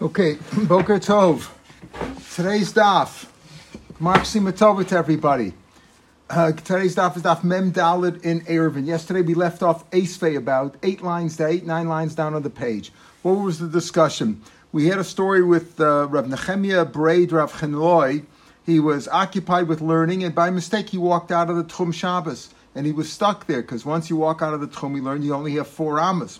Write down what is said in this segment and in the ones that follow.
Okay, Boker Tov. Today's daf. Mark Simatova to everybody. Uh, today's daf is daf Mem Dalid in Eruvin. Yesterday we left off Asfei about eight lines to eight, nine lines down on the page. What was the discussion? We had a story with uh, Rav Nechemia Braid Rav Chenloi. He was occupied with learning, and by mistake he walked out of the Tchum Shabbos, and he was stuck there because once you walk out of the Tchum, you learn you only have four amas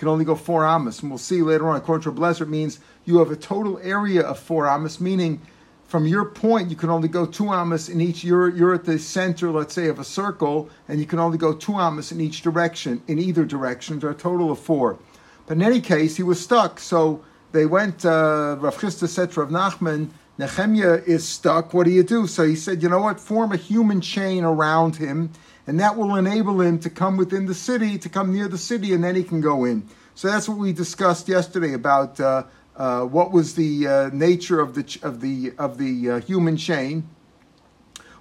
can only go four amas. And we'll see later on, according to Blazer, it means you have a total area of four amas, meaning from your point, you can only go two amas in each. You're, you're at the center, let's say, of a circle, and you can only go two amas in each direction, in either direction, there are a total of four. But in any case, he was stuck. So they went, uh, Rav Chisda said to Rav Nachman, Nehemiah is stuck. What do you do? So he said, you know what? Form a human chain around him and that will enable him to come within the city, to come near the city, and then he can go in. So that's what we discussed yesterday about uh, uh, what was the uh, nature of the of the of the uh, human chain.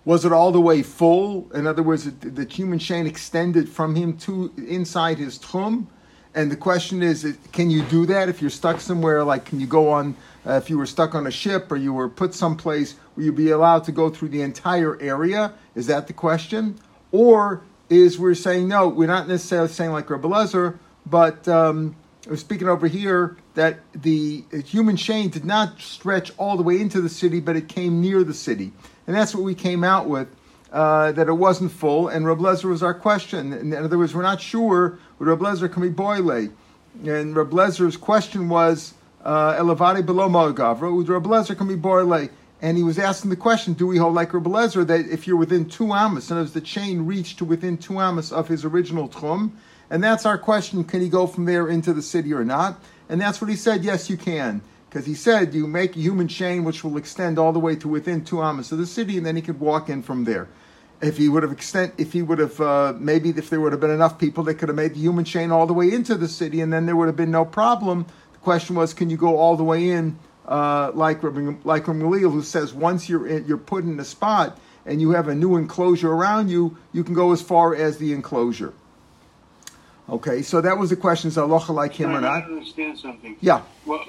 Was it all the way full? In other words, the human chain extended from him to inside his tchum. And the question is, can you do that if you're stuck somewhere? Like, can you go on? Uh, if you were stuck on a ship or you were put someplace, will you be allowed to go through the entire area? Is that the question? Or is we're saying, no, we're not necessarily saying like Rebbe Lezer, but um, we're speaking over here that the human chain did not stretch all the way into the city, but it came near the city. And that's what we came out with, uh, that it wasn't full. And Rebbe Lezer was our question. In other words, we're not sure what Rebbe Lezer can be boile. And Rebbe Lezer's question was, uh, Elevati below Gavra, Rebbe Lezer can be boile and he was asking the question, do we hold like Lezer that if you're within two amas, and as the chain reached to within two amas of his original tchum, and that's our question, can he go from there into the city or not? And that's what he said, yes, you can. Because he said you make a human chain which will extend all the way to within two amas of the city, and then he could walk in from there. If he would have extend, if he would have, uh, maybe if there would have been enough people, they could have made the human chain all the way into the city, and then there would have been no problem. The question was, can you go all the way in uh, like like Gamaliel, who says once you're in, you're put in a spot and you have a new enclosure around you, you can go as far as the enclosure. Okay, so that was the question: is Allah like him or not? I understand something. Yeah. Well,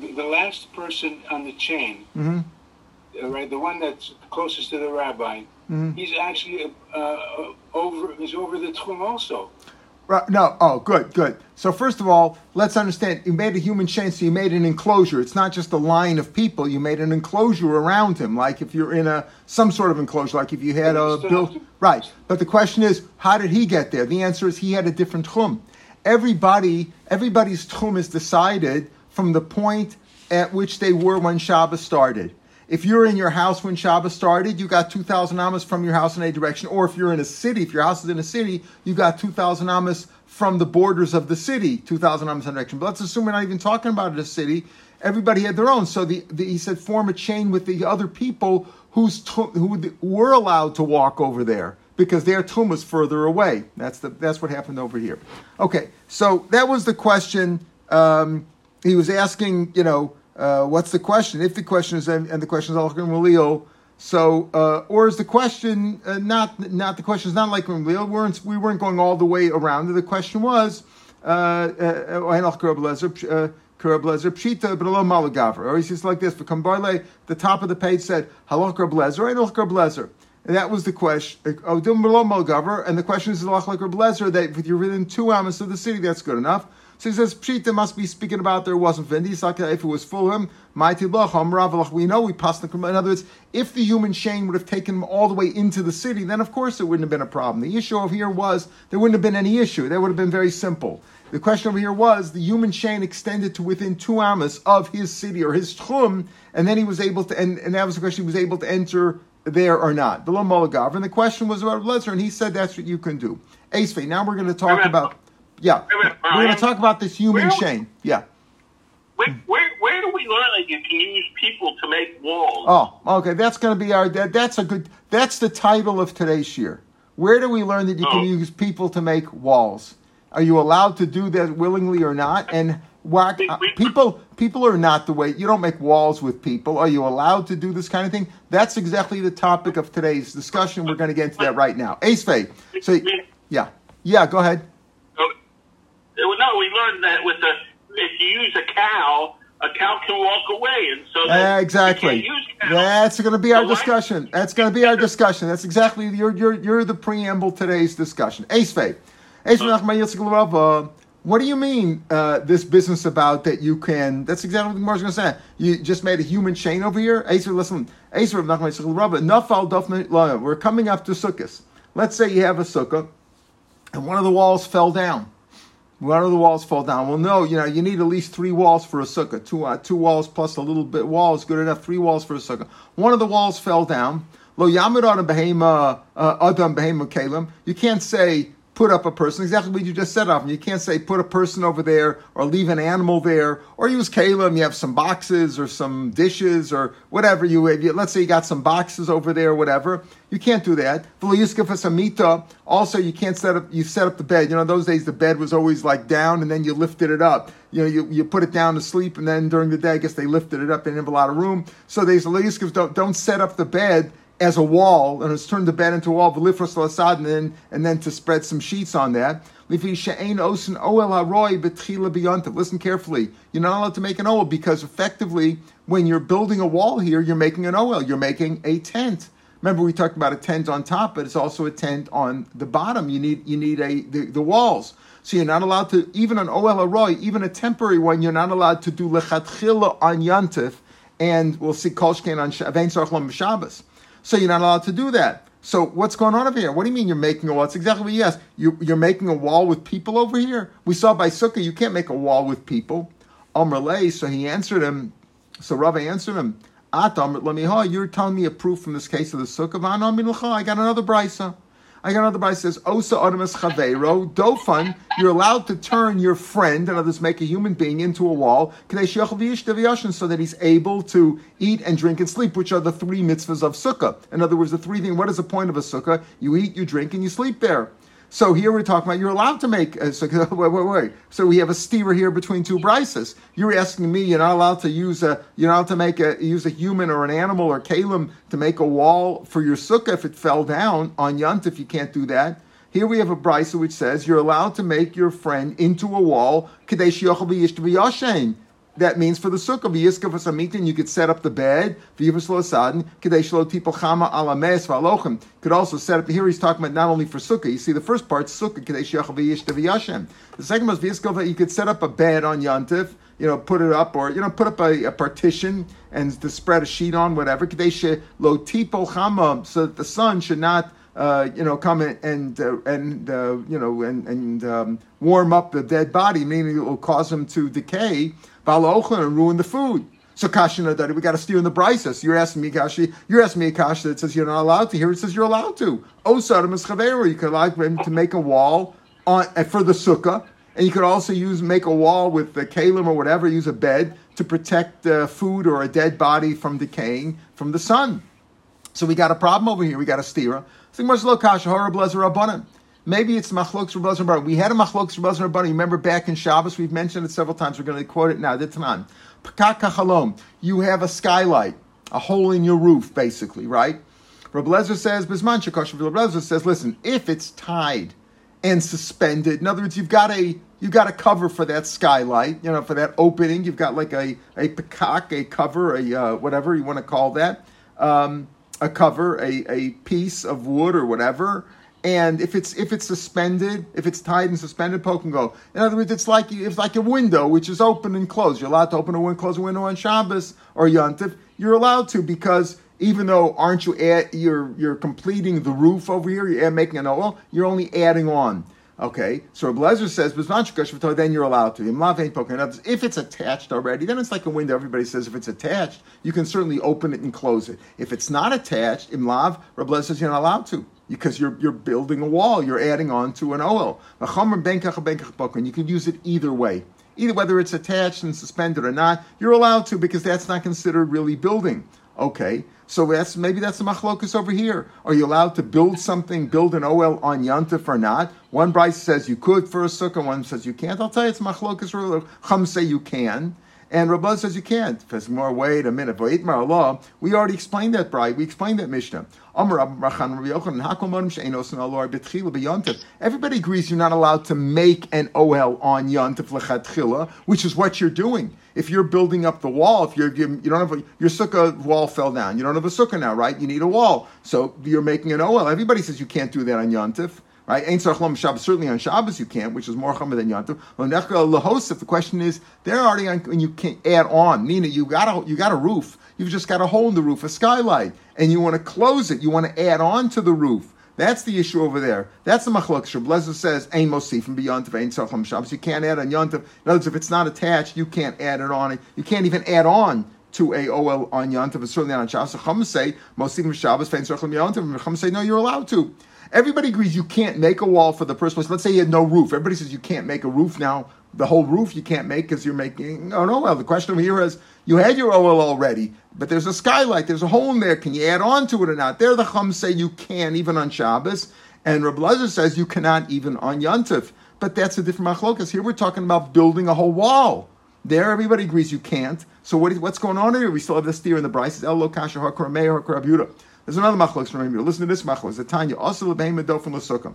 the, the last person on the chain, mm-hmm. uh, right, the one that's closest to the rabbi, mm-hmm. he's actually uh, uh over. He's over the tchum also. Right, no, oh, good, good. So first of all, let's understand. You made a human chain, so you made an enclosure. It's not just a line of people. You made an enclosure around him, like if you're in a some sort of enclosure, like if you had a built. Right, but the question is, how did he get there? The answer is he had a different tchum. Everybody, everybody's tchum is decided from the point at which they were when Shabbos started. If you're in your house when Shabbos started, you got 2,000 amas from your house in a direction. Or if you're in a city, if your house is in a city, you got 2,000 amas from the borders of the city, 2,000 amas in direction. But let's assume we're not even talking about a city. Everybody had their own. So the, the, he said, form a chain with the other people who's who were allowed to walk over there because their tomb was further away. That's the that's what happened over here. Okay, so that was the question. Um, he was asking, you know, uh, what's the question? If the question is, and the question is Alchim Leo, so, uh, or is the question uh, not not the question is not like Leo? We weren't we weren't going all the way around. The question was, uh, uh, Pshita, but Malagaver. Or he's just like this. For Kambarle, the top of the page said Halach Rablezer and Halach Rablezer. And that was the question. Uh, oh, and the question is Halach Rablezer that if you're within two amas of the city, that's good enough. So he says Pshita must be speaking about there wasn't Vindi. Like if it was full him, mighty We know we passed the In other words, if the human chain would have taken him all the way into the city, then of course it wouldn't have been a problem. The issue over here was there wouldn't have been any issue. That would have been very simple. The question over here was the human chain extended to within two amas of his city or his tchum, and then he was able to, and, and that was the question, he was able to enter there or not. The Mulagav. And the question was about Lezer, and he said that's what you can do. Ace Now we're going to talk about. Yeah. Minute, We're going to talk about this human chain. Yeah. Where, where, where do we learn that you can use people to make walls? Oh, okay. That's going to be our. That, that's a good. That's the title of today's year. Where do we learn that you oh. can use people to make walls? Are you allowed to do that willingly or not? And whack, uh, people people are not the way you don't make walls with people. Are you allowed to do this kind of thing? That's exactly the topic of today's discussion. We're going to get into that right now. Ace Faye. So yeah, yeah. Go ahead Well no, we learned that with the if you use a cow, a cow can walk away, and so uh, exactly. That's going to be our discussion. That's going to be our discussion. That's exactly you're you're you're the preamble today's discussion. Ace Ace what do you mean uh, this business about that you can? That's exactly what the going to say. You just made a human chain over here. Acer, listen. Acer of Nafal We're coming up to Sukkot. Let's say you have a sukkah, and one of the walls fell down. One of the walls fell down. Well, no, you know you need at least three walls for a sukkah. Two uh, two walls plus a little bit wall is good enough. Three walls for a sukkah. One of the walls fell down. Lo yamid adam behema uh, adam behema kalim. You can't say put up a person, exactly what you just said off. You can't say put a person over there or leave an animal there or use kalim. You have some boxes or some dishes or whatever you have. Let's say you got some boxes over there or whatever. You can't do that. Also, you can't set up, you set up the bed. You know, those days the bed was always like down and then you lifted it up. You know, you, you put it down to sleep and then during the day, I guess they lifted it up. They didn't have a lot of room. So they don't, don't set up the bed as a wall, and it's turned the bed into a wall, and then and then to spread some sheets on that. Listen carefully. You're not allowed to make an oil because effectively, when you're building a wall here, you're making an oil. You're making a tent. Remember, we talked about a tent on top, but it's also a tent on the bottom. You need you need a the, the walls. So you're not allowed to even an oel haroy, even a temporary one. You're not allowed to do lechatchila on yantif, and we'll see kolshkein on Shabbos. So you're not allowed to do that. So what's going on over here? What do you mean you're making a wall? It's exactly what you asked. You, you're making a wall with people over here. We saw by Sukkah you can't make a wall with people. Amrle, so he answered him. So Rava answered him. You're telling me a proof from this case of the Sukkah. I got another brisa. I got another Bible says, Osa Adamus Chaveiro, Dofan, you're allowed to turn your friend, and others make a human being into a wall, so that he's able to eat and drink and sleep, which are the three mitzvahs of Sukkah. In other words, the three things, what is the point of a Sukkah? You eat, you drink, and you sleep there. So here we're talking about you're allowed to make. A, so, wait, wait, wait. So we have a steer here between two brises. You're asking me you're not allowed to use a you're not allowed to make a use a human or an animal or kalim to make a wall for your sukkah if it fell down on yunt if you can't do that. Here we have a brisa which says you're allowed to make your friend into a wall that means for the sukkah, v'yiska v'samitin, you could set up the bed, v'yivaslo sadin, k'dei shlo tipo chama ala mes v'alochim. Could also set up, here he's talking about not only for sukkah, you see the first part, sukkah, k'dei shech v'yishta v'yashem. The second was v'yiska, you could set up a bed on yantif, you know, put it up, or, you know, put up a, a partition and to spread a sheet on, whatever, k'dei shlo tipo chama, so that the sun should not, uh, you know, come in and uh, and uh, you know and and um, warm up the dead body, meaning it will cause them to decay and ruin the food. So kashina that we got to steal in the brises. You're asking me kashi. You're asking me a that says you're not allowed to. Here it says you're allowed to. Oh, Sodom is You could allow him to make a wall on uh, for the sukkah, and you could also use make a wall with the kalim or whatever. Use a bed to protect food or a dead body from decaying from the sun. So we got a problem over here. We got a stira. Maybe it's Machlok Rabban Rabban. We had a Machlok Rabban Rabban. Remember back in Shabbos, we've mentioned it several times. We're going to quote it now. Ditman. Pakak You have a skylight, a hole in your roof, basically, right? Rabbi Lezer says, Bisman Shekosh, says, listen, if it's tied and suspended, in other words, you've got a you got a cover for that skylight, you know, for that opening. You've got like a a pakak, a cover, a uh, whatever you want to call that, um, a cover, a, a piece of wood or whatever, and if it's if it's suspended, if it's tied and suspended, poke and go. In other words, it's like it's like a window which is open and closed. You're allowed to open a window, close a window on Shabbos or Yontif. You're allowed to because even though aren't you add, you're you're completing the roof over here, you're making an oil, you're only adding on. Okay, so Blazer says, then you're allowed to. If it's attached already, then it's like a window. Everybody says if it's attached, you can certainly open it and close it. If it's not attached, imlav, Rabbi says you're not allowed to because you're you're building a wall. You're adding on to an oil. You can use it either way, either whether it's attached and suspended or not. You're allowed to because that's not considered really building. Okay, so that's maybe that's the machlokus over here. Are you allowed to build something, build an OL on Yantif or not? One Bryce says you could for a sukkah, one says you can't. I'll tell you it's machlokus. Chum say you can. And Rabban says you can't. More, wait a minute. V'itmar Allah, we already explained that, Bri. We explained that Mishnah. Everybody agrees you're not allowed to make an OL on Yontif Lechatchila, which is what you're doing. If you're building up the wall, if you're you don't have a, your sukkah wall fell down, you don't have a sukkah now, right? You need a wall, so you're making an OL. Everybody says you can't do that on Yontif right? Ain't Sarchlam Shabbos. Certainly on Shabbos you can't, which is more chamer than Yantiv. Lahosif. The question is, they're already on, and you can't add on. Meaning you got a you got a roof. You've just got a hole in the roof, a skylight, and you want to close it. You want to add on to the roof. That's the issue over there. That's the machlok. Shablezer says, "Ain mosifim beyond to Ain't Sarchlam Shabbos." You can't add on Yantiv. In other words, if it's not attached, you can't add it on. You can't even add on to a OL on and certainly on Shabbos. Chum say, Mosifim Shabbos, Fein Sarchlam Yantiv. Chum say, no, you're allowed to. Everybody agrees you can't make a wall for the first place. Let's say you had no roof. Everybody says you can't make a roof now. The whole roof you can't make because you're making. No, no. Well, the question here is you had your OL already, but there's a skylight. There's a hole in there. Can you add on to it or not? There, the Chum say you can even on Shabbos, and Reb says you cannot even on Yontif. But that's a different machlokas. Here we're talking about building a whole wall. There, everybody agrees you can't. So what is, what's going on here? We still have this theory in the Bryce. El lo kasha hakra meir hakra there's another machlokes from Rabbi Listen to this machlokes. The Tanya also the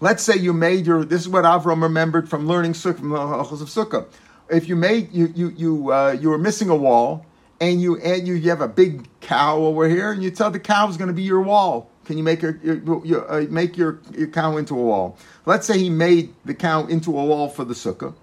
Let's say you made your. This is what Avram remembered from learning sukkah from the halachos of sukkah. If you made you you you uh, you were missing a wall, and you and you, you have a big cow over here, and you tell the cow is going to be your wall. Can you make your, your, your uh, make your, your cow into a wall? Let's say he made the cow into a wall for the sukkah.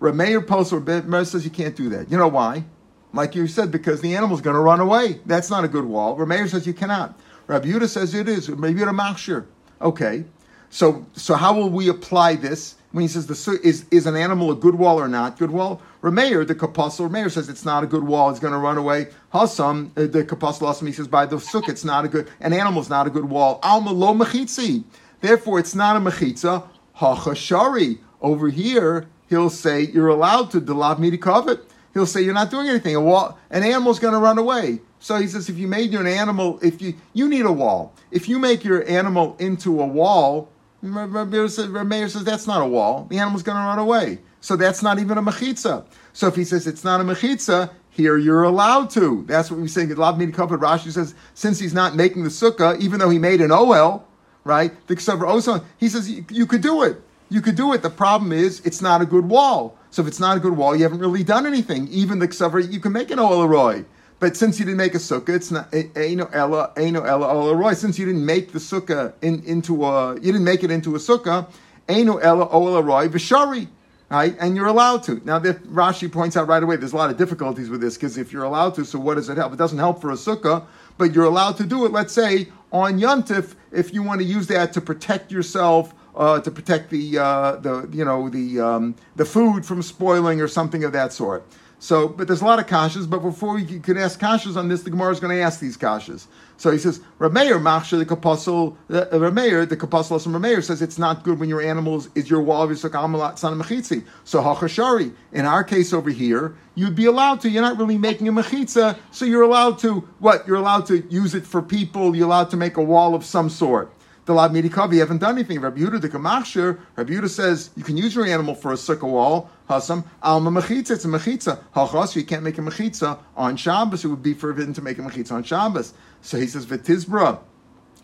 Rameir Post or says you can't do that. You know why? Like you said, because the animal's going to run away. That's not a good wall. Rameir says you cannot. Rabbi Yehuda says it is. Maybe you're a machshir. Okay. So, so how will we apply this when he says the is is an animal a good wall or not good wall? Rameir, the kapasul, Rameir says it's not a good wall. It's going to run away. Hasam, uh, the kapasul he says by the suk, it's not a good. An animal's not a good wall. Alma lo mechitzi. Therefore, it's not a mechitza. Hachashari. Over here, he'll say you're allowed to delav midikavet he'll say you're not doing anything. A wall, an animal's going to run away. So he says, if you made your animal, if you you need a wall. If you make your animal into a wall, Rameir says, that's not a wall. The animal's going to run away. So that's not even a mechitza. So if he says it's not a mechitza, here you're allowed to. That's what we say. Allowed me to cover. Rashi says since he's not making the sukkah, even though he made an OL, right? The Oson, he says you could do it. You could do it. The problem is it's not a good wall. So if it's not a good wall, you haven't really done anything. Even the ksaver, you can make an Olaroy. But since you didn't make a sukkah, it's not Eino Ella, Eino Ella Olaroy. Since you didn't make the sukkah in, into a, you didn't make it into a sukkah, Eino Ella Olaroy Vishari. Right? And you're allowed to. Now, the, Rashi points out right away there's a lot of difficulties with this because if you're allowed to, so what does it help? It doesn't help for a sukkah, but you're allowed to do it, let's say, on Yuntif, if you want to use that to protect yourself uh, to protect the uh, the you know the um, the food from spoiling or something of that sort. So, but there's a lot of kashas. But before we can ask kashas on this, the Gemara is going to ask these kashas. So he says, Rameir machsha the kapasul. Uh, Rameir the kapasul from Rameir says it's not good when your animals is your wall of your amalat son mechitzi. So hachashari. In our case over here, you'd be allowed to. You're not really making a mechitza, so you're allowed to. What? You're allowed to use it for people. You're allowed to make a wall of some sort the Lab Midikav, you haven't done anything. Rabbi Yehuda the Kamachshir, Rabbi Yehuda says you can use your animal for a sukkah wall. Hasam alma mechitza, it's a mechitza. Hachas, you can't make a mechitza on Shabbos. It would be forbidden to make a mechitza on Shabbos. So he says v'tizbra.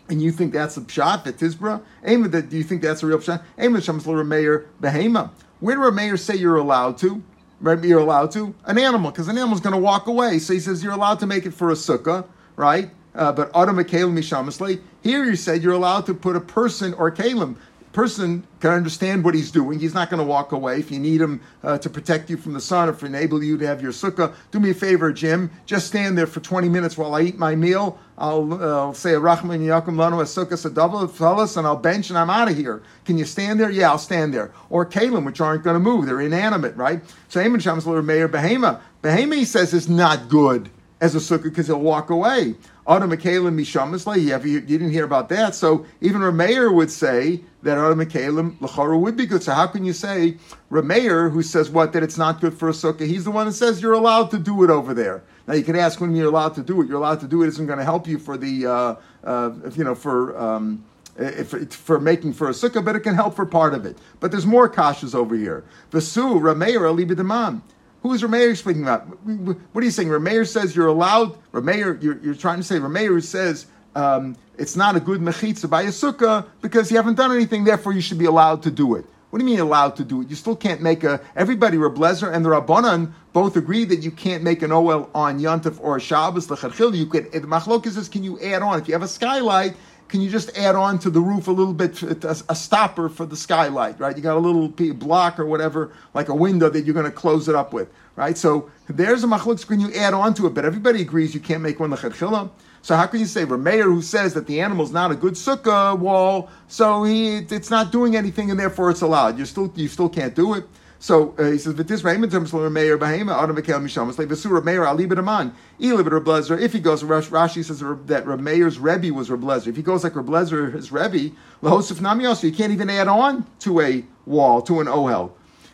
And you think that's a shot, v'tizbra? Aim do you think that's a real shot? Aim Shams Rameir behema. Where do Rameir say you're allowed to? Maybe you're allowed to an animal because an animal's going to walk away. So he says you're allowed to make it for a sukkah, right? Uh, but Adam Kalim Mishamasle, here you said you're allowed to put a person or Kalim. Person can understand what he's doing. He's not going to walk away. If you need him uh, to protect you from the sun or to enable you to have your sukkah, do me a favor, Jim. Just stand there for 20 minutes while I eat my meal. I'll, uh, I'll say a Rahman Yakum Lanu a sukkah double fellas, and I'll bench and I'm out of here. Can you stand there? Yeah, I'll stand there. Or Kalim, which aren't going to move. They're inanimate, right? So Haman Shams Meir Behema. Behema, he says, is not good as a sukkah because he'll walk away. Adam Mikalim Mishamasle, you, didn't hear about that. So even Rameir would say that Adam Mikalim Lachara would be good. So how can you say Rameir, who says what, that it's not good for a sukkah, he's the one that says you're allowed to do it over there. Now you can ask when you're allowed to do it. You're allowed to do it isn't going to help you for the, uh, uh, you know, for. Um, if, for making for a sukkah, but it can help for part of it. But there's more kashas over here. Vasu Rameir Alibidamam. Who is Rameir speaking about? What are you saying? Rameir says you're allowed. Rameir, you're, you're trying to say Rameir says um, it's not a good mechitza by a sukkah because you haven't done anything. Therefore, you should be allowed to do it. What do you mean allowed to do it? You still can't make a. Everybody, Reblezer and the Rabbanan, both agree that you can't make an OL on Yantif or Shabbos lechadchil. You could. The machlok is can you add on if you have a skylight? Can you just add on to the roof a little bit, a, stopper for the skylight, right? You got a little block or whatever, like a window that you're going to close it up with, right? So there's a machlok. screen you add on to it? But everybody agrees you can't make one lechadchila. So how can you say Rameir who says that the animal's not a good sukkah wall, so he it's not doing anything and therefore it's allowed? You still you still can't do it. So uh, he says, "But this Raymond terms Rameir behema adam mishamas like v'su Rameir ali b'daman ili b'Reblezer." If he goes, Rashi says that Rameir's Rebbe was Reblezer. If he goes like Reblezer, his Rebbe, lahosif nami also, you can't even add on to a wall to an ohel.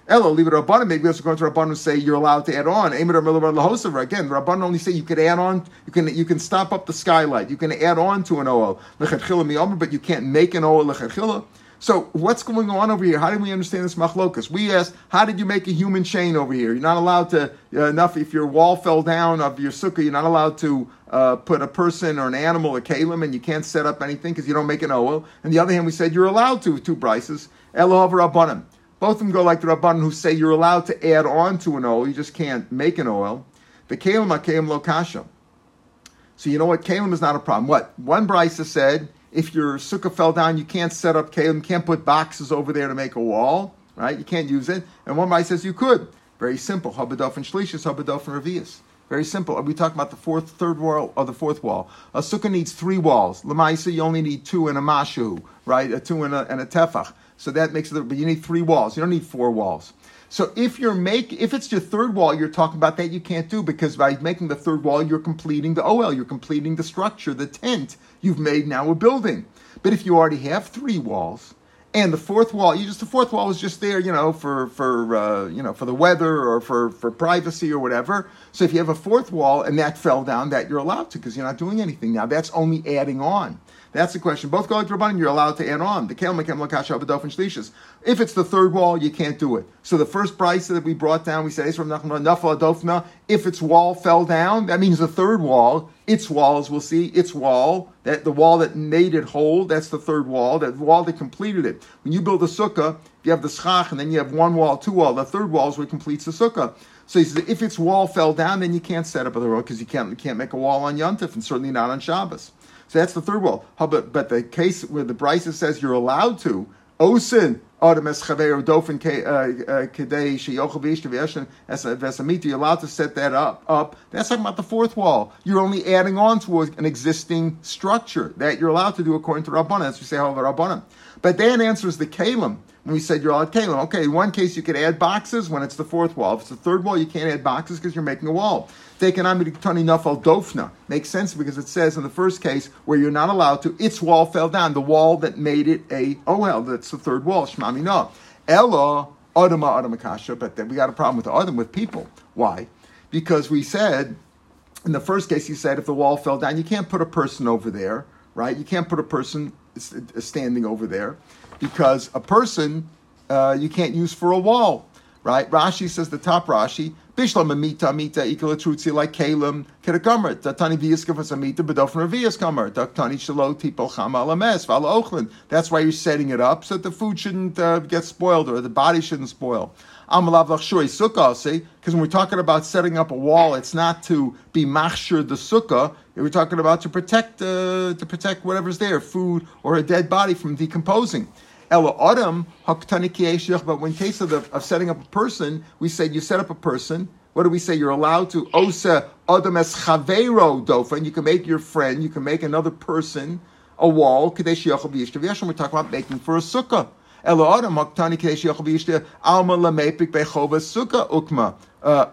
Ella, leave it. Maybe also going to Rabbanim and say you're allowed to add on. Again, the only say you could add on. You can you can stop up the skylight. You can add on to an oil but you can't make an oil So what's going on over here? How do we understand this machlokas? We asked, how did you make a human chain over here? You're not allowed to uh, enough if your wall fell down of your sukkah. You're not allowed to uh, put a person or an animal or kalim, and you can't set up anything because you don't make an oil. And the other hand, we said you're allowed to two brises. Elov rabbanim. Both of them go like the Rabban who say you're allowed to add on to an oil, you just can't make an oil. The kalim kalim lo kasha. So you know what? Kalim is not a problem. What? One brisa said, if your sukkah fell down, you can't set up kalim, can't put boxes over there to make a wall, right? You can't use it. And one brisa says you could. Very simple. Habadof and shlishis, habadof and revius. Very simple. Are we talking about the fourth, third wall or the fourth wall? A sukkah needs three walls. Lamaisa, you only need two and a mashu, right? A two and a, and a tefach. So that makes it, but you need three walls. You don't need four walls. So if you're make, if it's your third wall, you're talking about that you can't do because by making the third wall, you're completing the OL, you're completing the structure, the tent. You've made now a building. But if you already have three walls, and the fourth wall, you just the fourth wall is just there, you know, for for uh, you know for the weather or for for privacy or whatever. So if you have a fourth wall and that fell down, that you're allowed to because you're not doing anything now. That's only adding on. That's the question. Both go like Rabbanim, you're allowed to add on. The Kel Mekem Lakasha Abadof and. If it's the third wall, you can't do it. So the first price that we brought down, we said If its wall fell down, that means the third wall, its walls, we'll see, its wall, that the wall that made it whole, that's the third wall, that wall that completed it. When you build a sukkah, you have the schach, and then you have one wall, two wall. The third wall is what completes the sukkah. So he says, if its wall fell down, then you can't set up a road because you can't, you can't make a wall on Yontif, and certainly not on Shabbos. So that's the third wall. But, but the case where the Brisa says you're allowed to, Osin, Artemis uh, uh, Sheyochel Vishta Vesamita, you're allowed to set that up. Up. That's talking about the fourth wall. You're only adding on to an existing structure that you're allowed to do according to Rabbanan, as we say, however, Rabbanan. But Dan answers the Kalim when we said you're allowed Kalim. Okay, in one case you could add boxes when it's the fourth wall. If it's the third wall, you can't add boxes because you're making a wall. Makes sense because it says in the first case where you're not allowed to, its wall fell down, the wall that made it a oh well, that's the third wall. Shmami no. Ella Adama Adamakasha, but then we got a problem with Adam with people. Why? Because we said in the first case, you said if the wall fell down, you can't put a person over there, right? You can't put a person standing over there because a person uh, you can't use for a wall, right? Rashi says the top Rashi, Bishlam amita mita ikala trutzi like alames vala. That's why you're setting it up so that the food shouldn't uh, get spoiled or the body shouldn't spoil. Amalav lachshuri sukkah say because when we're talking about setting up a wall, it's not to be machshur the sukkah. We're talking about to protect uh, to protect whatever's there, food or a dead body from decomposing. Adam But when case of, the, of setting up a person, we said you set up a person. What do we say? You're allowed to osa Adam es chavero dofen. You can make your friend. You can make another person a wall. Kadesh We're talking about making for a sukkah. Ukma uh,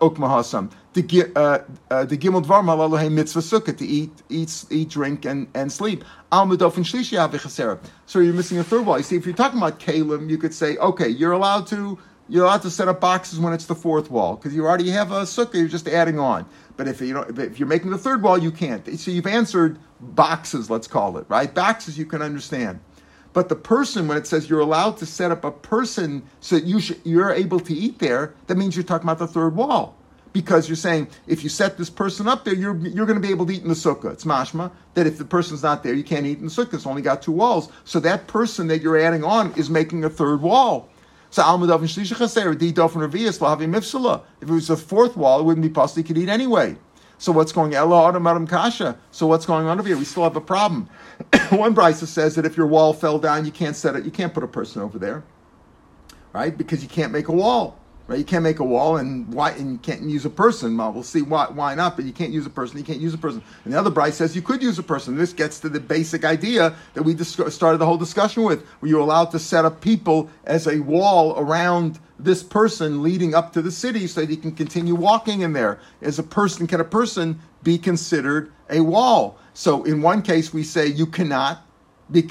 uh, uh, the gimel dvar malalohe mitzvah sukkah to eat, eat, eat, drink, and, and sleep. Al shlishi So you're missing a third wall. You see, if you're talking about kalim, you could say, okay, you're allowed to you're allowed to set up boxes when it's the fourth wall because you already have a sukkah. You're just adding on. But if you know if you're making the third wall, you can't. So you've answered boxes, let's call it right. Boxes you can understand. But the person, when it says you're allowed to set up a person so that you you're able to eat there, that means you're talking about the third wall because you're saying if you set this person up there, you're you're going to be able to eat in the sukkah. It's mashma that if the person's not there, you can't eat in the sukkah. It's only got two walls. So that person that you're adding on is making a third wall. So and Shlisha Chaser, Lahavi Mifsala. If it was a fourth wall, it wouldn't be possible. You could eat anyway. So what's going Ella Adam Adam Kasha? So what's going on over here? We still have a problem. One brisa says that if your wall fell down, you can't set it, you can't put a person over there. Right? Because you can't make a wall. Right? You can't make a wall and why and you can't use a person. Well, we'll see why why not, but you can't use a person, you can't use a person. And the other bride says you could use a person. This gets to the basic idea that we dis- started the whole discussion with, Were you're allowed to set up people as a wall around this person leading up to the city so that he can continue walking in there. As a person, can a person be considered a wall? So in one case we say you cannot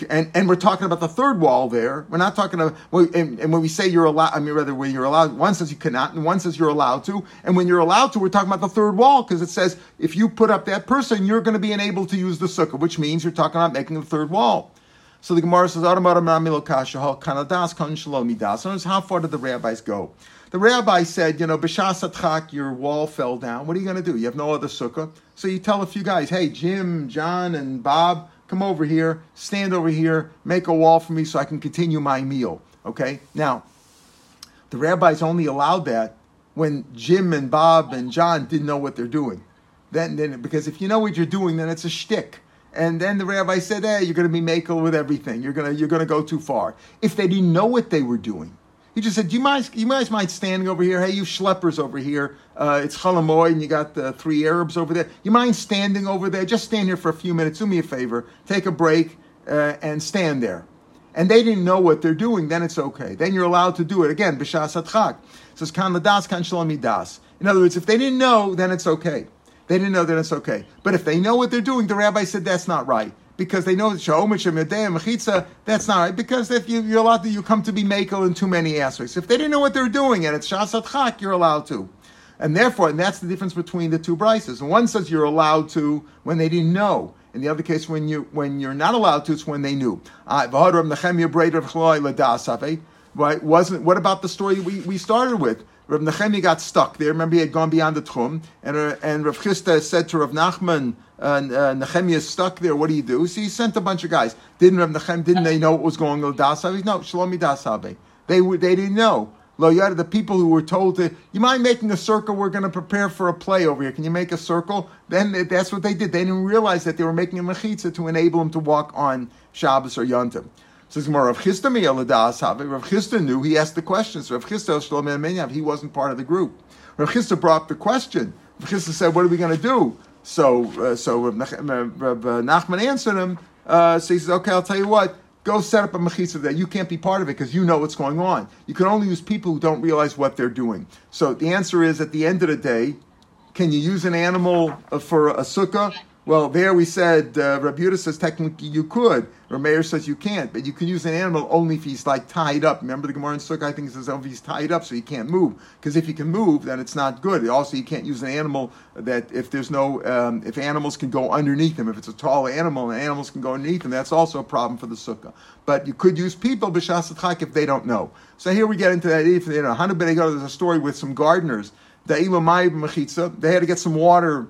and, and we're talking about the third wall there. We're not talking about, and, and when we say you're allowed, I mean, rather, when you're allowed, one says you cannot, and one says you're allowed to. And when you're allowed to, we're talking about the third wall, because it says if you put up that person, you're going to be unable to use the sukkah, which means you're talking about making the third wall. So the Gemara says, how far did the rabbis go? The rabbi said, you know, B'shas your wall fell down. What are you going to do? You have no other sukkah. So you tell a few guys, hey, Jim, John, and Bob, come over here, stand over here, make a wall for me so I can continue my meal. Okay? Now, the rabbis only allowed that when Jim and Bob and John didn't know what they're doing. Then, then because if you know what you're doing, then it's a shtick. And then the rabbi said, "Hey, you're going to be makel with everything. You're going to you're going to go too far." If they didn't know what they were doing, he just said, "Do you mind? You guys mind standing over here? Hey, you schleppers over here. Uh, it's chalamoy, and you got the three Arabs over there. You mind standing over there? Just stand here for a few minutes. Do me a favor. Take a break uh, and stand there." And they didn't know what they're doing. Then it's okay. Then you're allowed to do it again. B'shas atchak says kan ladas kan shalom das. In other words, if they didn't know, then it's okay. They didn't know, that it's okay. But if they know what they're doing, the rabbi said that's not right because they know that Shalom Mechitza, that's not right. Because if you, are allowed to, you come to be makel in too many aspects. If they didn't know what they're doing and it's shasat chak, you're allowed to. And therefore, and that's the difference between the two brises. And one says you're allowed to when they didn't know. In the other case, when you when you're not allowed to, it's when they knew. Right? Wasn't what about the story we, we started with? Rav Nechemi got stuck there. Remember, he had gone beyond the Tchum, and uh, and Rav Chisda said to Rav Nachman, uh, uh, is stuck there. What do you do? So he sent a bunch of guys. Didn't Rav Nechem? Didn't they know what was going on? Dasabe? No, Shlomi Dasabe. They. They didn't know. Lo Yada, the people who were told to, you mind making a circle? We're going to prepare for a play over here. Can you make a circle? Then that's what they did. They didn't realize that they were making a mechitza to enable them to walk on Shabbos or Yontif. So says Gemara, Rav have. Rav Chisda knew. He asked the questions. Rav Menyav. He wasn't part of the group. Rav Chisda brought the question. Rav Chisda said, "What are we going to do?" So, uh, so Rav, Rav uh, Nachman answered him. Uh, so he says, "Okay, I'll tell you what." Go set up a mechitza that you can't be part of it because you know what's going on. You can only use people who don't realize what they're doing. So the answer is, at the end of the day, can you use an animal for a sukkah? Well, there we said, uh, Rabbi Yudah says technically you could. Rameir says you can't, but you can use an animal only if he's like tied up. Remember the Gemara in Sukkah, I think it says oh, if he's tied up so he can't move. Because if he can move, then it's not good. Also, you can't use an animal that if there's no, um, if animals can go underneath him. If it's a tall animal and animals can go underneath him, that's also a problem for the Sukkah. But you could use people, b'shasat if they don't know. So here we get into that. If you know, there's a story with some gardeners. They had to get some water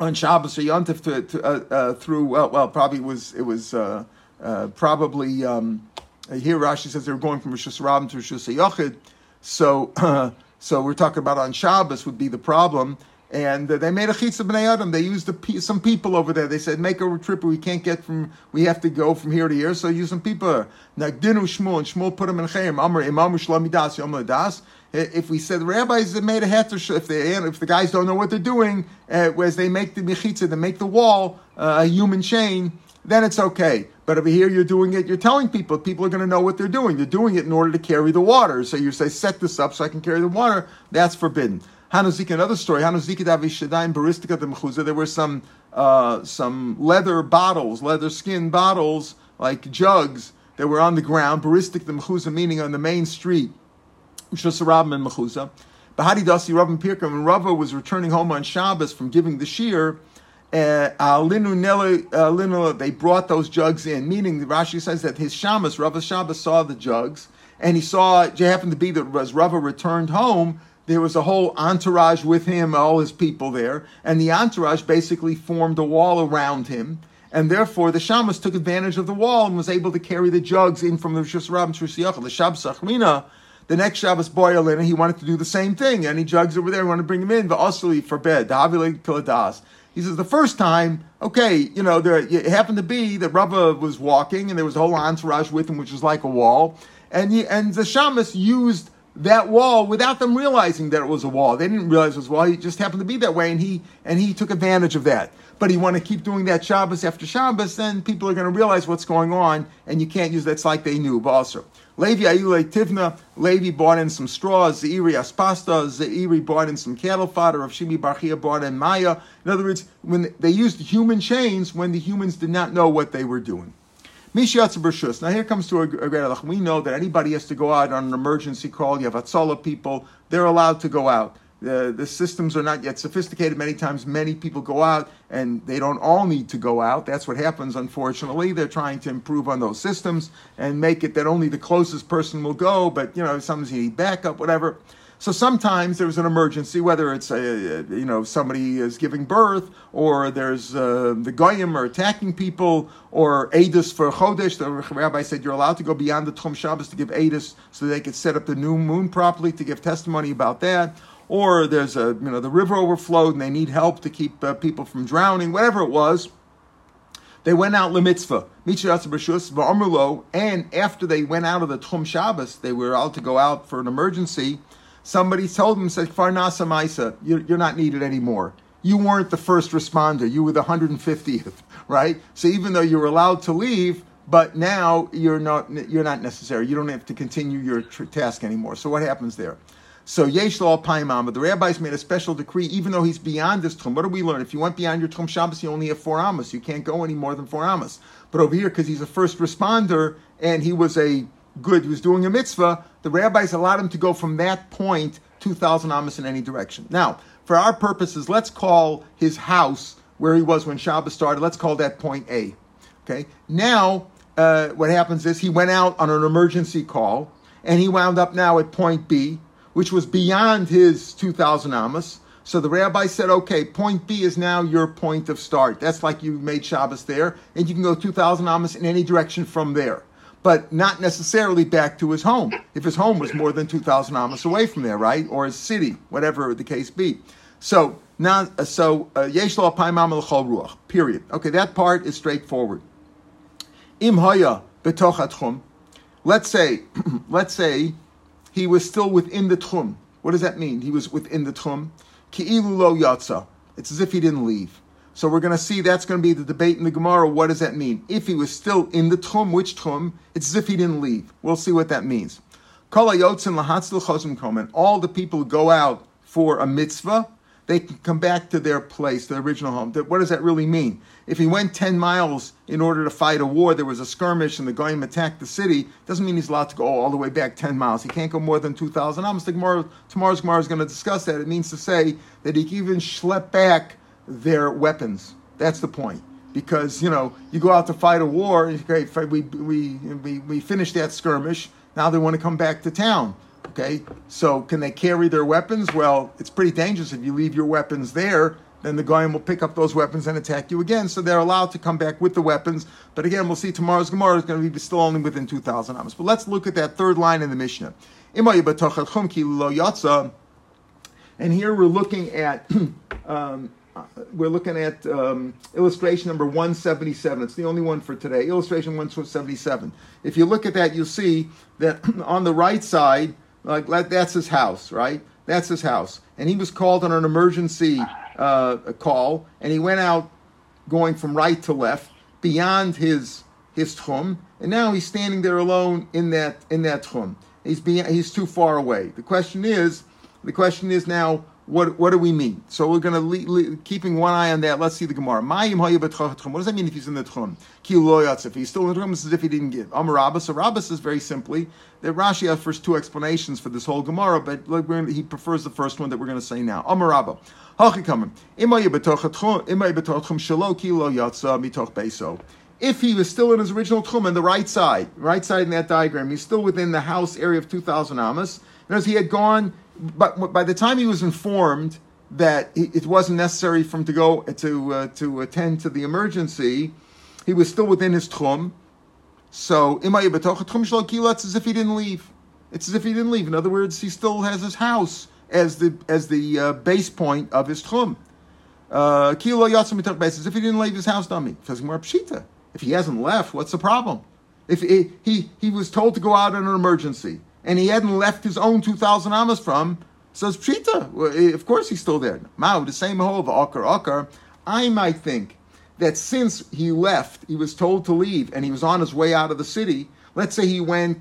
on Shabbos or Yontif to, to uh, uh, through well, well, probably it was it was uh, uh probably um, here Rashi says they were going from Rosh Hashanah to Rosh Hashanah. So so we're talking about on Shabbos would be the problem. And they made a chitza b'nei adam. They used some people over there. They said, make a trip. We can't get from. We have to go from here to here. So use some people. Nagdinu Shmuel and Shmuel put them in chayim. Amr imam shlamidas yom das if we said rabbis have made a heter, if the if the guys don't know what they're doing, uh, as they make the mechitza, they make the wall uh, a human chain, then it's okay. But over here, you're doing it. You're telling people. People are going to know what they're doing. You're doing it in order to carry the water. So you say, set this up so I can carry the water. That's forbidden. Hanuzik, another story. Hanuzik Davishadaim Baristika the There were some uh, some leather bottles, leather skin bottles, like jugs, that were on the ground. Baristik the Mechuza, meaning on the main street Ushas Rabim and Mechuza. Bahadi Dasi Rabim Pirka, when Rava was returning home on Shabbos from giving the shear, uh, uh, they brought those jugs in, meaning Rashi says that his Shabbos, Rava Shabbos saw the jugs, and he saw, it happened to be that as Rava returned home, there was a whole entourage with him, all his people there, and the entourage basically formed a wall around him. And therefore, the Shamas took advantage of the wall and was able to carry the jugs in from the Rishus Rabbim to The Shabbos Achrina, the next Shabbos Boyalina, he wanted to do the same thing. Any jugs over there, he wanted to bring them in, but also he forbid. He says the first time, okay, you know, there it happened to be that Rava was walking and there was a whole entourage with him, which was like a wall, and he, and the Shamas used that wall without them realizing that it was a wall. They didn't realize it was a wall. He just happened to be that way, and he and he took advantage of that. But he want to keep doing that Shabbos after Shabbos, then people are going to realize what's going on, and you can't use that's like they knew. But also, Levi Ayule Tivna, Levi bought in some straws, Zeiri Aspasta, Zeiri bought in some cattle fodder, of Shimi Barchia bought in Maya. In other words, when they used human chains when the humans did not know what they were doing. Now here comes to a, a great We know that anybody has to go out on an emergency call. You have Hatzalah people; they're allowed to go out. The, the systems are not yet sophisticated. Many times, many people go out, and they don't all need to go out. That's what happens, unfortunately. They're trying to improve on those systems and make it that only the closest person will go. But you know, sometimes you need backup, whatever. So sometimes there's an emergency, whether it's a, you know somebody is giving birth, or there's uh, the goyim are attacking people, or edus for chodesh. The rabbi said you're allowed to go beyond the Tchum Shabbos to give edus, so they could set up the new moon properly to give testimony about that. Or there's a you know the river overflowed and they need help to keep uh, people from drowning. Whatever it was, they went out lemitzvah, and after they went out of the Tchum Shabbos, they were allowed to go out for an emergency somebody told him, said, Farnasa Maisa, you're not needed anymore. You weren't the first responder, you were the 150th, right? So even though you were allowed to leave, but now you're not you're not necessary. You don't have to continue your tr- task anymore. So what happens there? So Yesh Law Paimam, the rabbis made a special decree, even though he's beyond this tchum. What do we learn? If you went beyond your tchum Shabbos, you only have four amos. You can't go any more than four amos. But over here, because he's a first responder and he was a good, he was doing a mitzvah, the rabbis allowed him to go from that point 2,000 amos in any direction. Now, for our purposes, let's call his house where he was when Shabbos started, let's call that point A. Okay? Now, uh, what happens is he went out on an emergency call, and he wound up now at point B, which was beyond his 2,000 amos. So the rabbi said, okay, point B is now your point of start. That's like you made Shabbos there, and you can go 2,000 amos in any direction from there but not necessarily back to his home. If his home was more than 2,000 amas away from there, right? Or his city, whatever the case be. So, now, so, uh, yesh lo ruach, period. Okay, that part is straightforward. Im haya betoch let's say, let's say he was still within the tchum. What does that mean? He was within the tchum. Ki'ilu lo yatsa. It's as if he didn't leave. So we're going to see that's going to be the debate in the Gemara. What does that mean? If he was still in the Tchum, which Tchum? It's as if he didn't leave. We'll see what that means. All the people go out for a mitzvah, they can come back to their place, their original home. What does that really mean? If he went 10 miles in order to fight a war, there was a skirmish and the Goyim attacked the city, doesn't mean he's allowed to go all the way back 10 miles. He can't go more than 2,000 amos. Tomorrow's Gemara is going to discuss that. It means to say that he can even schlep back their weapons. That's the point. Because, you know, you go out to fight a war, great, we, we, we, we finish that skirmish, now they want to come back to town. Okay, so can they carry their weapons? Well, it's pretty dangerous if you leave your weapons there. Then the Goyim will pick up those weapons and attack you again. So they're allowed to come back with the weapons. But again, we'll see tomorrow's Gemara is going to be still only within 2,000 amos. But let's look at that third line in the Mishnah. And here we're looking at um, we're looking at um, illustration number 177. It's the only one for today. Illustration 177. If you look at that, you'll see that on the right side, like that's his house, right? That's his house. And he was called on an emergency uh, call, and he went out going from right to left beyond his his tchum, and now he's standing there alone in that in that tchum. He's being, he's too far away. The question is, the question is now, what, what do we mean? So we're going to keeping one eye on that. Let's see the Gemara. What does that mean if he's in the tchum? If he's still in the tchum, it's as if he didn't give. Amar Rabbas. So Rabbas is very simply that Rashi first two explanations for this whole Gemara, but gonna, he prefers the first one that we're going to say now. Amar Rabba. If he was still in his original tchum on the right side, right side in that diagram, he's still within the house area of 2,000 amas. As he had gone but by the time he was informed that it wasn't necessary for him to go to uh, to attend to the emergency, he was still within his tchum. So it's as if he didn't leave. It's as if he didn't leave. In other words, he still has his house as the as the uh, base point of his tchum. Uh, as if he didn't leave his house, dummy. Because. If he hasn't left, what's the problem? If he he was told to go out in an emergency and he hadn't left his own two thousand amas from, says pshita. Well, of course he's still there. Mao, the same hole of akar akar. I might think that since he left, he was told to leave, and he was on his way out of the city. Let's say he went,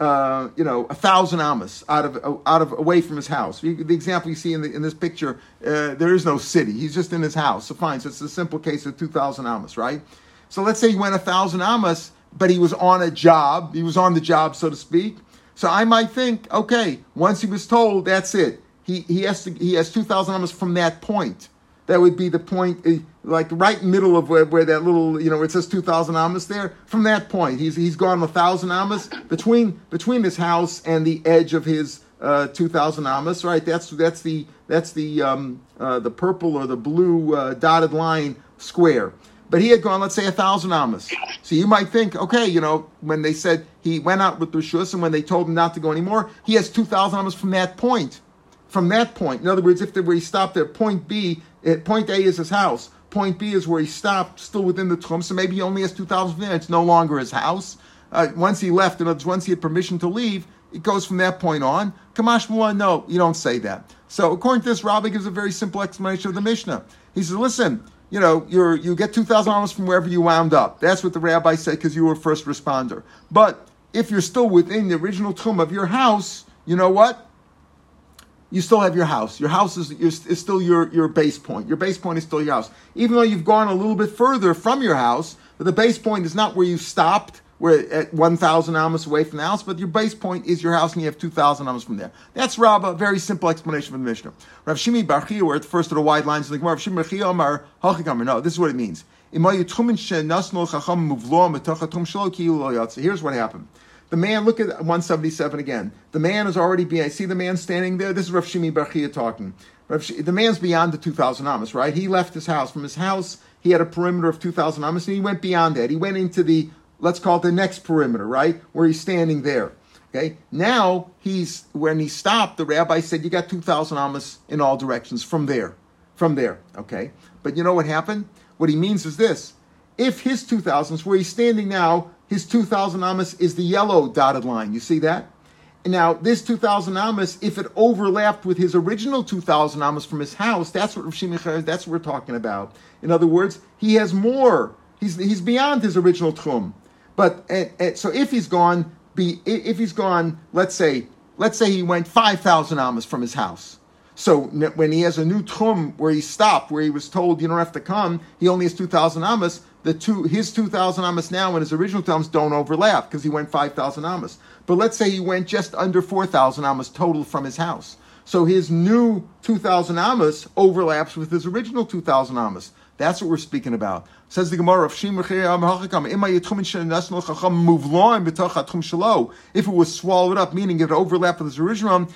uh, you know, a thousand amas out of out of away from his house. The example you see in, the, in this picture, uh, there is no city. He's just in his house. So fine. So it's a simple case of two thousand amas, right? So let's say he went a thousand amas, but he was on a job. He was on the job, so to speak. So I might think, okay, once he was told, that's it. He he has to he has two thousand amas from that point. That would be the point, eh, like right middle of where, where that little, you know, it says 2,000 amas there. From that point, he's, he's gone a 1,000 amas between, between his house and the edge of his uh, 2,000 amas, right? That's, that's the, that's the, um, uh, the purple or the blue uh, dotted line square. But he had gone, let's say, a thousand amas. So you might think, okay, you know, when they said he went out with Rishus and when they told him not to go anymore, he has 2,000 amas from that point. From that point. In other words, if where he stopped at point B, it, point A is his house. Point B is where he stopped, still within the tchum. So maybe he only has 2,000 feet. It's no longer his house. Uh, once he left, and once he had permission to leave, it goes from that point on. Kamash Mullah, no, you don't say that. So according to this, Rabbi gives a very simple explanation of the Mishnah. He says, listen, you know, you you get 2,000 dollars from wherever you wound up. That's what the rabbi said because you were a first responder. But if you're still within the original tchum of your house, you know what? you still have your house. Your house is, is still your, your base point. Your base point is still your house. Even though you've gone a little bit further from your house, but the base point is not where you stopped, where at 1,000 amas away from the house, but your base point is your house and you have 2,000 amas from there. That's Rabbah, very simple explanation from the Mishnah. Rav Shimi Bar Chiya, we're at the first of the wide lines of the Gemara. Rav Shimi Bar Chiya Amar, No, this is what it means. Here's what happened. The man, look at 177 again. The man is already being, I see the man standing there. This is Rav Shimi Bar Chiya talking. the man's beyond the 2,000 amas, right? He left his house. From his house, he had a perimeter of 2,000 amas, and he went beyond that. He went into the, let's call it the next perimeter, right? Where he's standing there. Okay. Now he's when he stopped, the rabbi said, "You got two thousand amas in all directions from there, from there." Okay. But you know what happened? What he means is this: if his two thousands, where he's standing now, his 2,000 amas is the yellow dotted line. You see that? Now, this 2,000 amas, if it overlapped with his original 2,000 amas from his house, that's what Rav that's what we're talking about. In other words, he has more. He's, he's beyond his original tchum. But and, and, so if he's gone, be if he's gone, let's say, let's say he went 5,000 amas from his house. So when he has a new tchum where he stopped, where he was told you don't have to come, he only has 2,000 amas the two his 2,000 amas now and his original amas don't overlap because he went 5,000 amas. But let's say he went just under 4,000 amas total from his house. So his new 2,000 amas overlaps with his original 2,000 amas. That's what we're speaking about. Says the Gemara If it was swallowed up, meaning it overlapped with his original,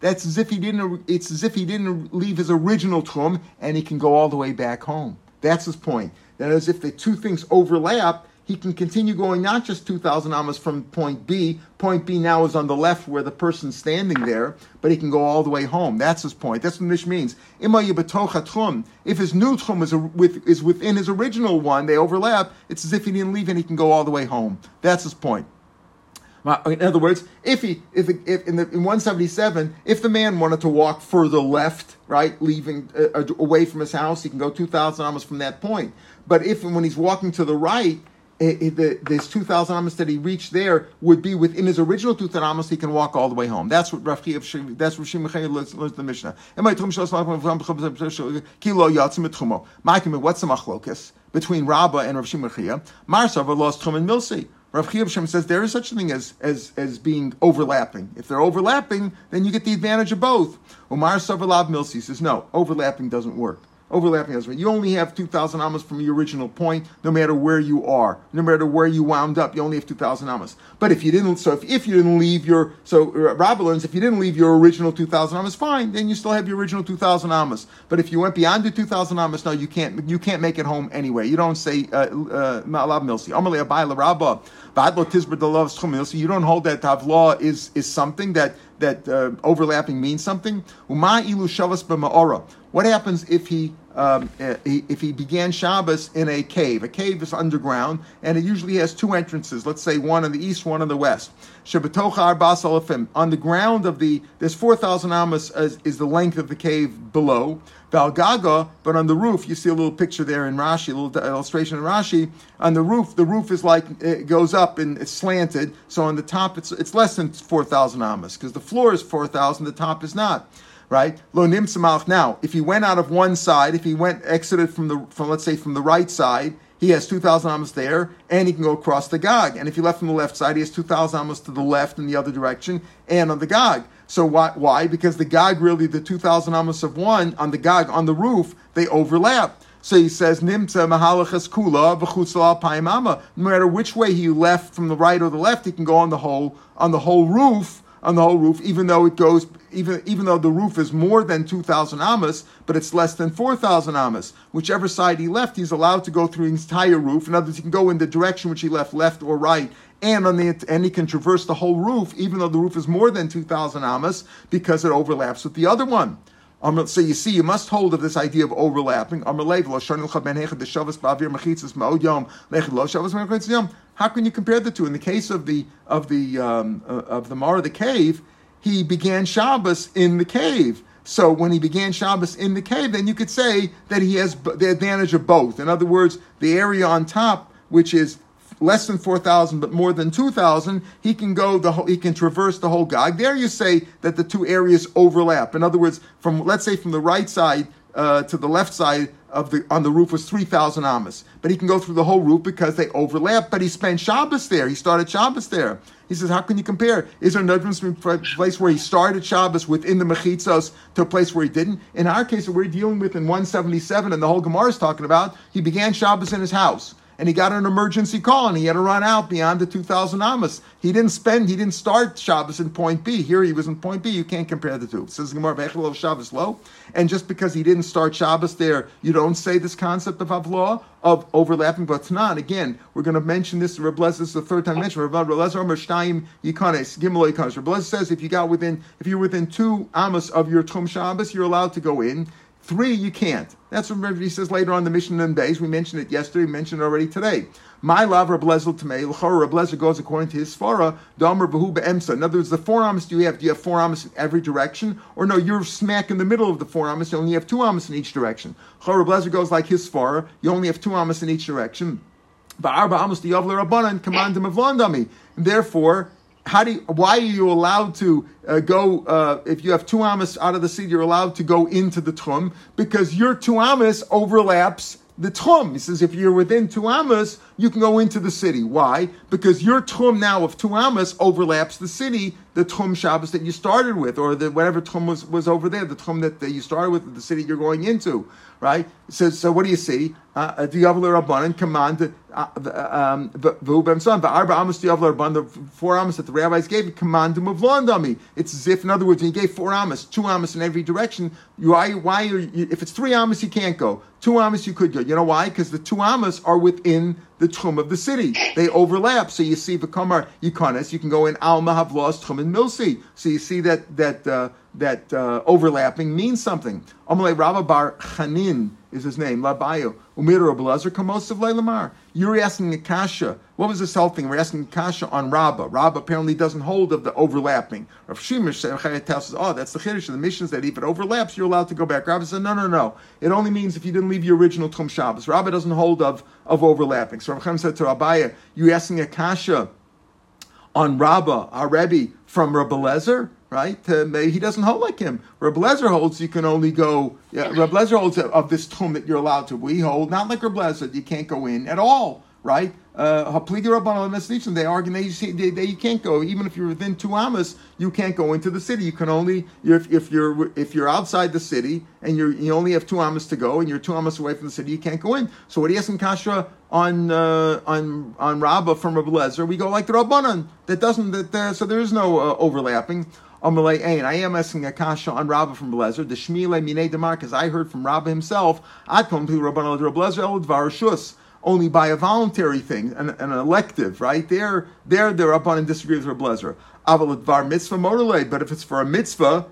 that's as if he didn't. It's as if he didn't leave his original tchum, and he can go all the way back home. That's his point. That is, if the two things overlap, he can continue going not just 2,000 amas from point B. Point B now is on the left where the person's standing there, but he can go all the way home. That's his point. That's what Mish means. If his new tchum is, with, is within his original one, they overlap, it's as if he didn't leave and he can go all the way home. That's his point. In other words, if he, if, if in, the, in 177, if the man wanted to walk further left, right, leaving uh, away from his house, he can go 2,000 amas from that point. But if when he's walking to the right, Eh, eh, this 2,000 amas that he reached there would be within his original 2,000 amas, he can walk all the way home. That's what Rav that's what Shimon learns, the Mishnah. What's the machlokas between Rabbah and Rav Shimon Marsava lost Tchum and Milsi. Rav Chiyuv says there is such a thing as, as, as being overlapping. If they're overlapping, then you get the advantage of both. Umar Savalav Milsi says no, overlapping doesn't work. Overlapping Ezra. You only have 2,000 amas from your original point, no matter where you are, no matter where you wound up, you only have 2,000 amas. But if you didn't, so if, if you didn't leave your, so uh, Rabbi learns, if you didn't leave your original 2,000 amas, fine, then you still have your original 2,000 amas. But if you went beyond the 2,000 amas, no, you can't, you can't make it home anyway. You don't say, uh, uh, Ma'alav Milsi. Amalei Abaye Rabba, V'adlo Tizber Delav Schum Milsi. You don't hold that Tavla is, is something that, that uh, overlapping means something. Uma ilu shavas b'ma'ora. What happens if he, um, uh, if he began Shabbos in a cave? A cave is underground, and it usually has two entrances. Let's say one on the east, one on the west. Shabatocha arbas alafim. On the ground of the there's four thousand amas is, is the length of the cave below. Valgaga, but on the roof, you see a little picture there in Rashi, a little illustration in Rashi. On the roof, the roof is like it goes up and it's slanted. So on the top, it's it's less than four thousand amas because the floor is four thousand, the top is not right? Lo nimsamach. Now, if he went out of one side, if he went exited from the from let's say from the right side, he has two thousand amos there, and he can go across the gog. And if he left from the left side, he has two thousand amos to the left in the other direction and on the gog. So why? Why? Because the gog really the two thousand amos of one on the gog on the roof they overlap. So he says, kula. No matter which way he left from the right or the left, he can go on the whole on the whole roof on the whole roof, even though it goes, even even though the roof is more than two thousand amas, but it's less than four thousand amas. Whichever side he left, he's allowed to go through his entire roof. In other words, he can go in the direction which he left, left or right, and on the and he can traverse the whole roof, even though the roof is more than two thousand amas, because it overlaps with the other one. So you see, you must hold of this idea of overlapping. How can you compare the two? In the case of the of the um, uh, of the Mar of the cave, he began Shabbos in the cave. So when he began Shabbos in the cave, then you could say that he has the advantage of both. In other words, the area on top, which is less than 4,000 but more than 2,000, he can go the whole, he can traverse the whole Gog. There you say that the two areas overlap. In other words, from let's say from the right side uh, to the left side of the on the roof was 3,000 amas. But he can go through the whole roof because they overlap. But he spent Shabbos there. He started Shabbos there. He says, how can you compare? Is there a difference between a place where he started Shabbos within the Mechitzos to a place where he didn't? In our case, we're dealing with in 177, and the whole Gemara is talking about, he began Shabbos in his house and he got an emergency call and he had to run out beyond the 2,000 amas. He didn't spend, he didn't start Shabbos in point B. Here he was in point B. You can't compare the two. Says Gemara, Vechel Shabbos low. And just because he didn't start Shabbos there, you don't say this concept of Havlah, of overlapping. But Tanan, again, we're going to mention this. Reb this is the third time mentioned. Reb Lezer Omer Shtayim Yikanes, Gimel Yikanes. Reb says if you got within, if you're within two amas of your Tchum Shabbos, you're allowed to go in. Three, you can't. That's what he says later on the mission and days. We mentioned it yesterday, we mentioned it already today. My love Rablezel to me, Rablezel goes according to his svara, Domer Behu Emsa. In other words, the four amas do you have? Do you have four amas in every direction? Or no, you're smack in the middle of the four amas, you only have two amas in each direction. Rablezel goes like his svara, you only have two amas in each direction. But Arba Amos the Yavler Rabbanan command him of Landami. Therefore, how do you, why are you allowed to uh, go uh, if you have two amas out of the seed you're allowed to go into the tchum because your two amas overlaps the tchum. He says if you're within two amas you can go into the city why because your tchum now of two amas overlaps the city the tchum Shabbos that you started with or the whatever tchum was, was over there the tchum that, that you started with the city you're going into right? So, so what do you see? Uh, Diavler Rabbanan command uh, um, son V'arba Amos Diavler Rabban the four Amos that the rabbis gave command him of Londami. It's as if, in other words, when he gave four Amos, two Amos in every direction. Why? Why? You, if it's three Amos, you can't go. Two Amos, you could go. You know why? Because the two Amos are within the Tchum of the city. They overlap. So you see, V'kamar Yikonis, you can go in Alma have lost Tchum and Milsi. So you see that that. Uh, that uh, overlapping means something. Amalei Rabba Bar Chanin is his name, Labayo. Umir Rabelazar Kamosiv Leilamar. You're asking a kasha. What was this whole thing? We're asking Akasha on Rabba. Rabba apparently doesn't hold of the overlapping. Rav Shimish says, oh, that's the chiddush of the missions that if it overlaps, you're allowed to go back. Rabba said, no, no, no. It only means if you didn't leave your original Tchum Shabbos. Rabba doesn't hold of, of overlapping. So Rav Chaim said to Rabbiya, you asking a kasha on Rabba, our Rebbe, from Rabbi Lezer? right? Uh, he doesn't hold like him. Reb Lezer holds you can only go. Yeah, Reb Lezer holds of this tchum that you're allowed to. We hold not like Reb Lezer, you can't go in at all, right? Uh, they argue they, you can't go even if you're within two amas. You can't go into the city. You can only if, if you're if you're outside the city and you you only have two amas to go and you're two amas away from the city. You can't go in. So what do you ask in kasha on uh, on on Rabbah from Rabbi Lezer? We go like the Rabbanan. That doesn't that uh, so there is no uh, overlapping. I am asking a kasha on Rabbah from Blazer. The Shmile Mine Demar, because I heard from Rabbah himself, come to Rabban Blazer El Dvar Shus only by a voluntary thing, an, an elective, right? There, there, they're up on and disagree with Rabbi Lezer. Aval mitzvah motorle, but if it's for a mitzvah,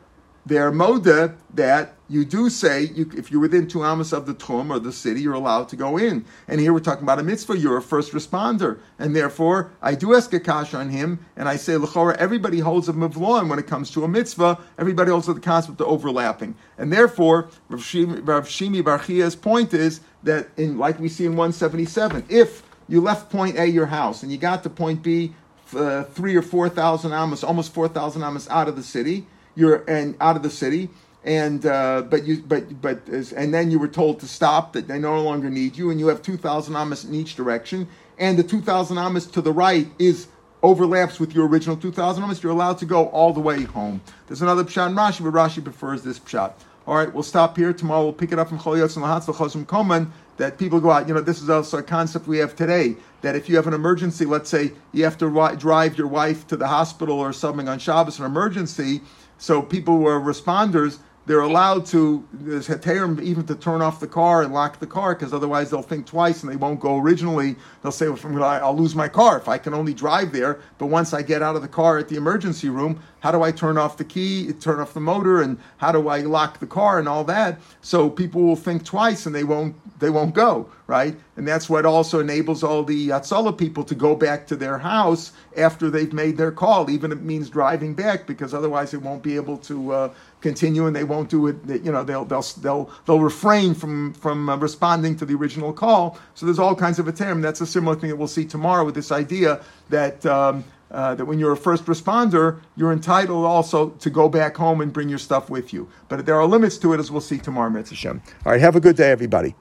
they're moda that you do say you, if you're within two amas of the tchum or the city, you're allowed to go in. And here we're talking about a mitzvah. You're a first responder, and therefore I do ask a kash on him, and I say lechora. Everybody holds a mivloim when it comes to a mitzvah. Everybody holds the concept of overlapping, and therefore Rav Shimi, Rav Shimi Bar Chiya's point is that in like we see in 177, if you left point A your house and you got to point B uh, three or four thousand amas, almost four thousand amas out of the city you're and out of the city and uh, but you but but and then you were told to stop that they no longer need you and you have 2000 amas in each direction and the 2000 amas to the right is overlaps with your original 2000 amas you're allowed to go all the way home. There's another pshat in Rashi but Rashi prefers this pshat all right we'll stop here. Tomorrow we'll pick it up from Choliyot and Lahatz Chosim Koman that people go out you know this is also a concept we have today that if you have an emergency let's say you have to drive your wife to the hospital or something on Shabbos an emergency so people who are responders, they're allowed to there's heterim even to turn off the car and lock the car because otherwise they'll think twice and they won't go originally. They'll say, well, I'll lose my car if I can only drive there. But once I get out of the car at the emergency room, how do I turn off the key, turn off the motor, and how do I lock the car and all that? So people will think twice and they won't they won't go right. And that's what also enables all the Hatzalah people to go back to their house after they've made their call, even if it means driving back, because otherwise they won't be able to uh, continue and they won't do it. You know, they'll they'll they'll they'll refrain from from uh, responding to the original call. So there's all kinds of a term. That's a similar thing that we'll see tomorrow with this idea that. Um, uh, that when you're a first responder, you're entitled also to go back home and bring your stuff with you. But there are limits to it, as we'll see tomorrow, Mitzvah All right, have a good day, everybody.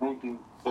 Thank you.